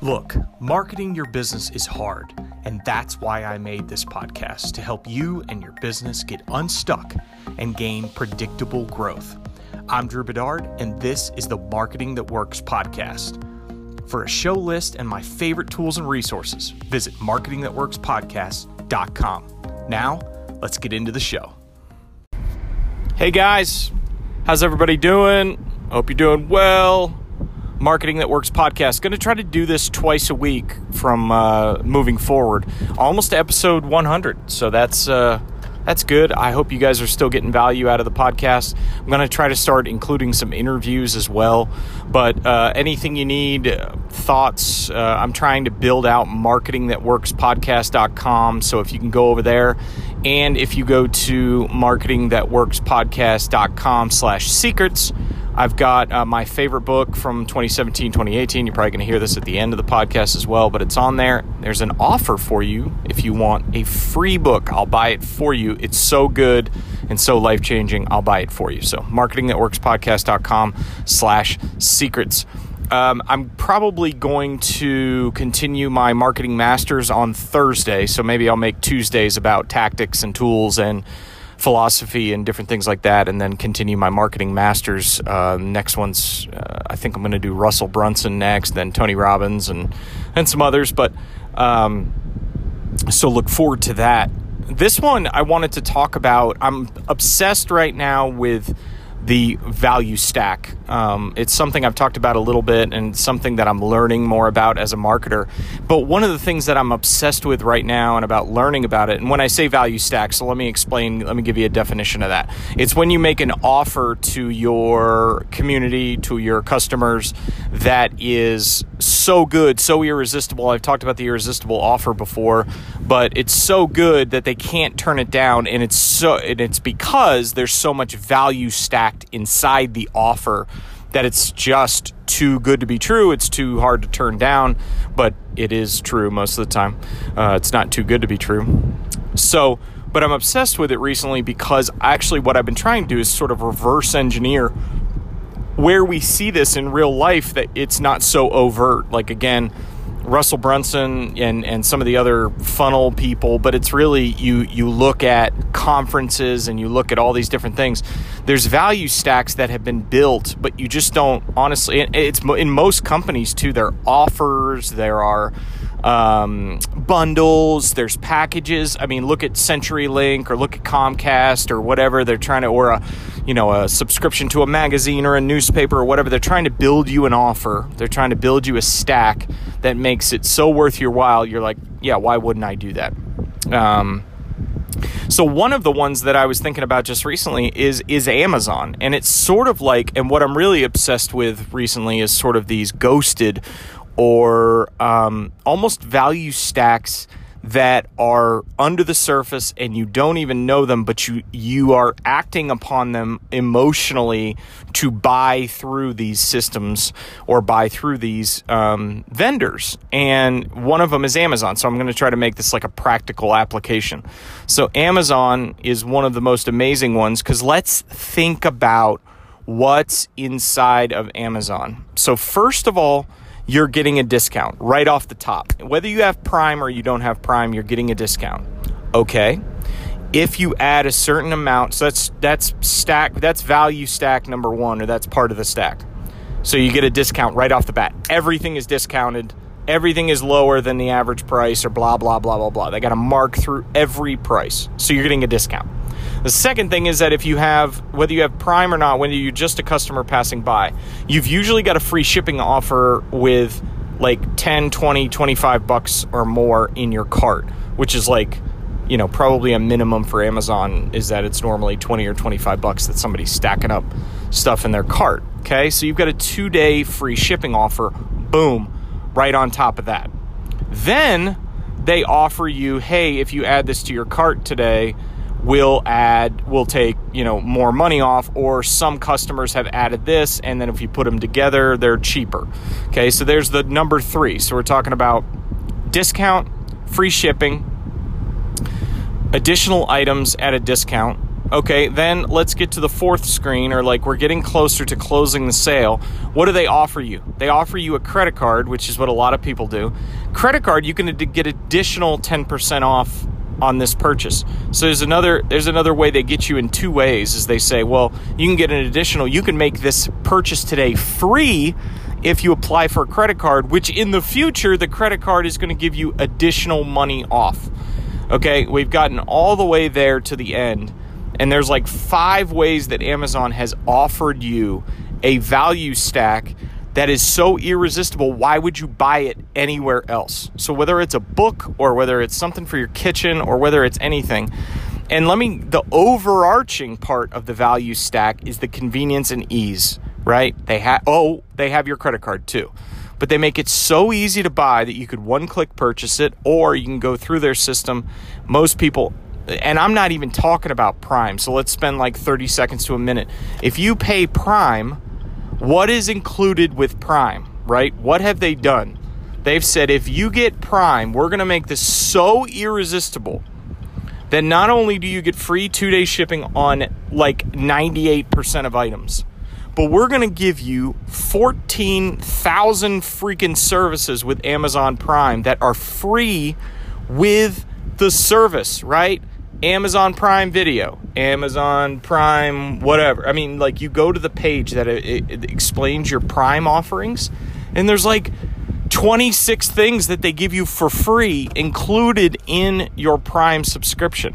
Look, marketing your business is hard, and that's why I made this podcast to help you and your business get unstuck and gain predictable growth. I'm Drew Bedard, and this is the Marketing That Works podcast. For a show list and my favorite tools and resources, visit marketingthatworkspodcast.com. Now, let's get into the show. Hey guys, how's everybody doing? Hope you're doing well. Marketing That Works podcast. Going to try to do this twice a week from uh, moving forward, almost to episode 100. So that's uh, that's good. I hope you guys are still getting value out of the podcast. I'm going to try to start including some interviews as well. But uh, anything you need, uh, thoughts, uh, I'm trying to build out marketingthatworkspodcast.com. So if you can go over there, and if you go to marketingthatworkspodcast.com slash secrets, I've got uh, my favorite book from 2017, 2018. You're probably going to hear this at the end of the podcast as well, but it's on there. There's an offer for you if you want a free book. I'll buy it for you. It's so good and so life changing. I'll buy it for you. So marketingthatworkspodcast.com slash secrets. Um, I'm probably going to continue my marketing masters on Thursday. So maybe I'll make Tuesdays about tactics and tools and philosophy and different things like that, and then continue my marketing masters. Uh, next one's, uh, I think I'm going to do Russell Brunson next, then Tony Robbins, and and some others. But um, so look forward to that. This one I wanted to talk about. I'm obsessed right now with the value stack. Um, it's something I've talked about a little bit and something that I'm learning more about as a marketer. But one of the things that I'm obsessed with right now and about learning about it, and when I say value stack, so let me explain, let me give you a definition of that. It's when you make an offer to your community, to your customers that is so good, so irresistible. I've talked about the irresistible offer before, but it's so good that they can't turn it down and it's so and it's because there's so much value inside the offer that it's just too good to be true. It's too hard to turn down, but it is true most of the time. Uh, it's not too good to be true. So, but I'm obsessed with it recently because actually what I've been trying to do is sort of reverse engineer where we see this in real life that it's not so overt. Like, again, Russell Brunson and, and some of the other funnel people, but it's really you you look at conferences and you look at all these different things. There's value stacks that have been built, but you just don't honestly. It's in most companies too. There are offers, there are um, bundles, there's packages. I mean, look at CenturyLink or look at Comcast or whatever they're trying to, or a, you know, a subscription to a magazine or a newspaper or whatever. They're trying to build you an offer. They're trying to build you a stack that makes it so worth your while. You're like, yeah, why wouldn't I do that? Um, so one of the ones that I was thinking about just recently is is Amazon, and it's sort of like, and what I'm really obsessed with recently is sort of these ghosted or um, almost value stacks that are under the surface and you don't even know them but you you are acting upon them emotionally to buy through these systems or buy through these um, vendors. And one of them is amazon. So i'm going to try to make this like a practical application. So amazon is one of the most amazing ones because let's think about what's inside of amazon. So first of all you're getting a discount right off the top. Whether you have Prime or you don't have Prime, you're getting a discount. Okay. If you add a certain amount, so that's that's stack that's value stack number 1 or that's part of the stack. So you get a discount right off the bat. Everything is discounted. Everything is lower than the average price or blah blah blah blah blah. They got to mark through every price. So you're getting a discount. The second thing is that if you have, whether you have Prime or not, whether you're just a customer passing by, you've usually got a free shipping offer with like 10, 20, 25 bucks or more in your cart, which is like, you know, probably a minimum for Amazon is that it's normally 20 or 25 bucks that somebody's stacking up stuff in their cart. Okay. So you've got a two day free shipping offer. Boom. Right on top of that. Then they offer you, hey, if you add this to your cart today, we'll add we'll take you know more money off or some customers have added this and then if you put them together they're cheaper okay so there's the number three so we're talking about discount free shipping additional items at a discount Okay, then let's get to the fourth screen, or like we're getting closer to closing the sale. What do they offer you? They offer you a credit card, which is what a lot of people do. Credit card, you can get additional 10% off on this purchase. So there's another there's another way they get you in two ways is they say, well, you can get an additional, you can make this purchase today free if you apply for a credit card, which in the future the credit card is going to give you additional money off. Okay, we've gotten all the way there to the end. And there's like five ways that Amazon has offered you a value stack that is so irresistible. Why would you buy it anywhere else? So, whether it's a book or whether it's something for your kitchen or whether it's anything, and let me, the overarching part of the value stack is the convenience and ease, right? They have, oh, they have your credit card too. But they make it so easy to buy that you could one click purchase it or you can go through their system. Most people, and I'm not even talking about Prime. So let's spend like 30 seconds to a minute. If you pay Prime, what is included with Prime, right? What have they done? They've said if you get Prime, we're going to make this so irresistible that not only do you get free two day shipping on like 98% of items, but we're going to give you 14,000 freaking services with Amazon Prime that are free with the service, right? Amazon Prime Video, Amazon Prime, whatever. I mean, like you go to the page that it, it, explains your Prime offerings, and there's like 26 things that they give you for free included in your Prime subscription,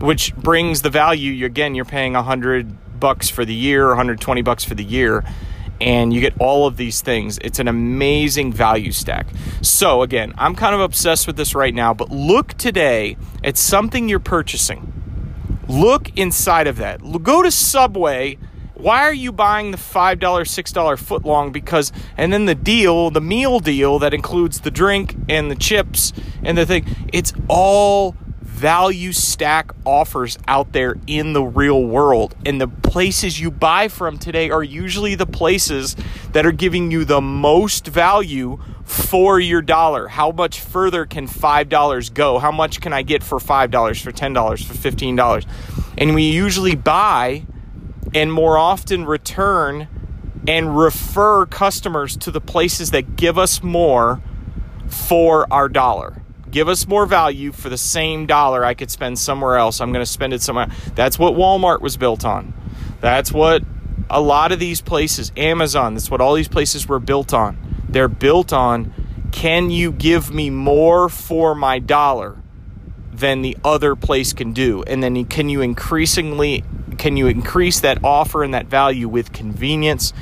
which brings the value. Again, you're paying 100 bucks for the year, 120 bucks for the year, and you get all of these things. It's an amazing value stack. So, again, I'm kind of obsessed with this right now, but look today at something you're purchasing. Look inside of that. Go to Subway. Why are you buying the $5, $6 foot long? Because, and then the deal, the meal deal that includes the drink and the chips and the thing, it's all value stack offers out there in the real world. And the places you buy from today are usually the places that are giving you the most value for your dollar. How much further can $5 go? How much can I get for $5, for $10, for $15? And we usually buy and more often return and refer customers to the places that give us more for our dollar give us more value for the same dollar I could spend somewhere else. I'm going to spend it somewhere. That's what Walmart was built on. That's what a lot of these places, Amazon, that's what all these places were built on. They're built on can you give me more for my dollar than the other place can do? And then can you increasingly can you increase that offer and that value with convenience,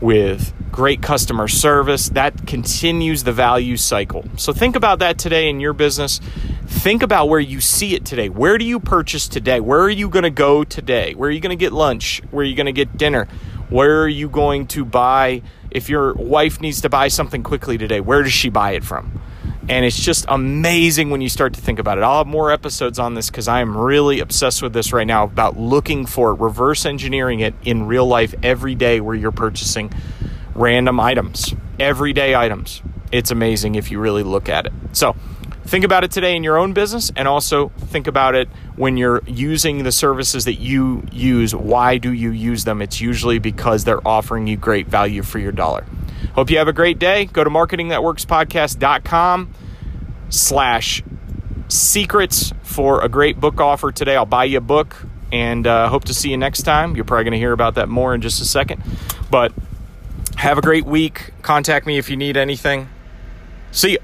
with great customer service. That continues the value cycle. So think about that today in your business. Think about where you see it today. Where do you purchase today? Where are you going to go today? Where are you going to get lunch? Where are you going to get dinner? Where are you going to buy? If your wife needs to buy something quickly today, where does she buy it from? And it's just amazing when you start to think about it. I'll have more episodes on this because I am really obsessed with this right now about looking for it, reverse engineering it in real life every day where you're purchasing random items, everyday items. It's amazing if you really look at it. So, think about it today in your own business and also think about it when you're using the services that you use. Why do you use them? It's usually because they're offering you great value for your dollar. Hope you have a great day. Go to marketingthatworkspodcast.com slash secrets for a great book offer today. I'll buy you a book and uh, hope to see you next time. You're probably going to hear about that more in just a second. But have a great week. Contact me if you need anything. See you.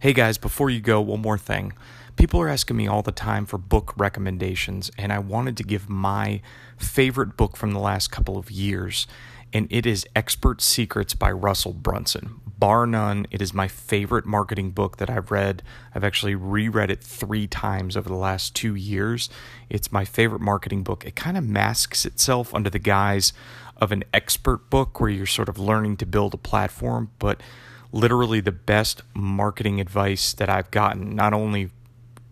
Hey guys, before you go, one more thing. People are asking me all the time for book recommendations, and I wanted to give my favorite book from the last couple of years, and it is Expert Secrets by Russell Brunson bar none, it is my favorite marketing book that I've read. I've actually reread it three times over the last two years. It's my favorite marketing book. It kind of masks itself under the guise of an expert book where you're sort of learning to build a platform, but literally the best marketing advice that I've gotten, not only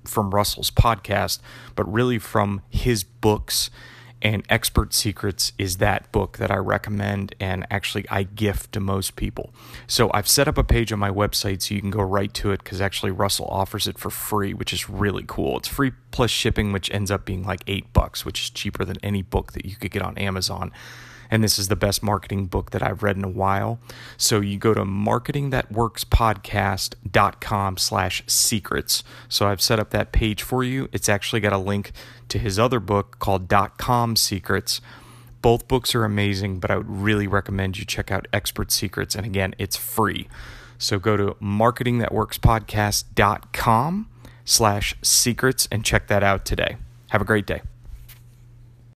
from Russell's podcast, but really from his books And Expert Secrets is that book that I recommend and actually I gift to most people. So I've set up a page on my website so you can go right to it because actually Russell offers it for free, which is really cool. It's free plus shipping, which ends up being like eight bucks, which is cheaper than any book that you could get on Amazon and this is the best marketing book that I've read in a while. So you go to marketingthatworkspodcast.com slash secrets. So I've set up that page for you. It's actually got a link to his other book called dot com secrets. Both books are amazing, but I would really recommend you check out Expert Secrets. And again, it's free. So go to marketingthatworkspodcast.com slash secrets and check that out today. Have a great day.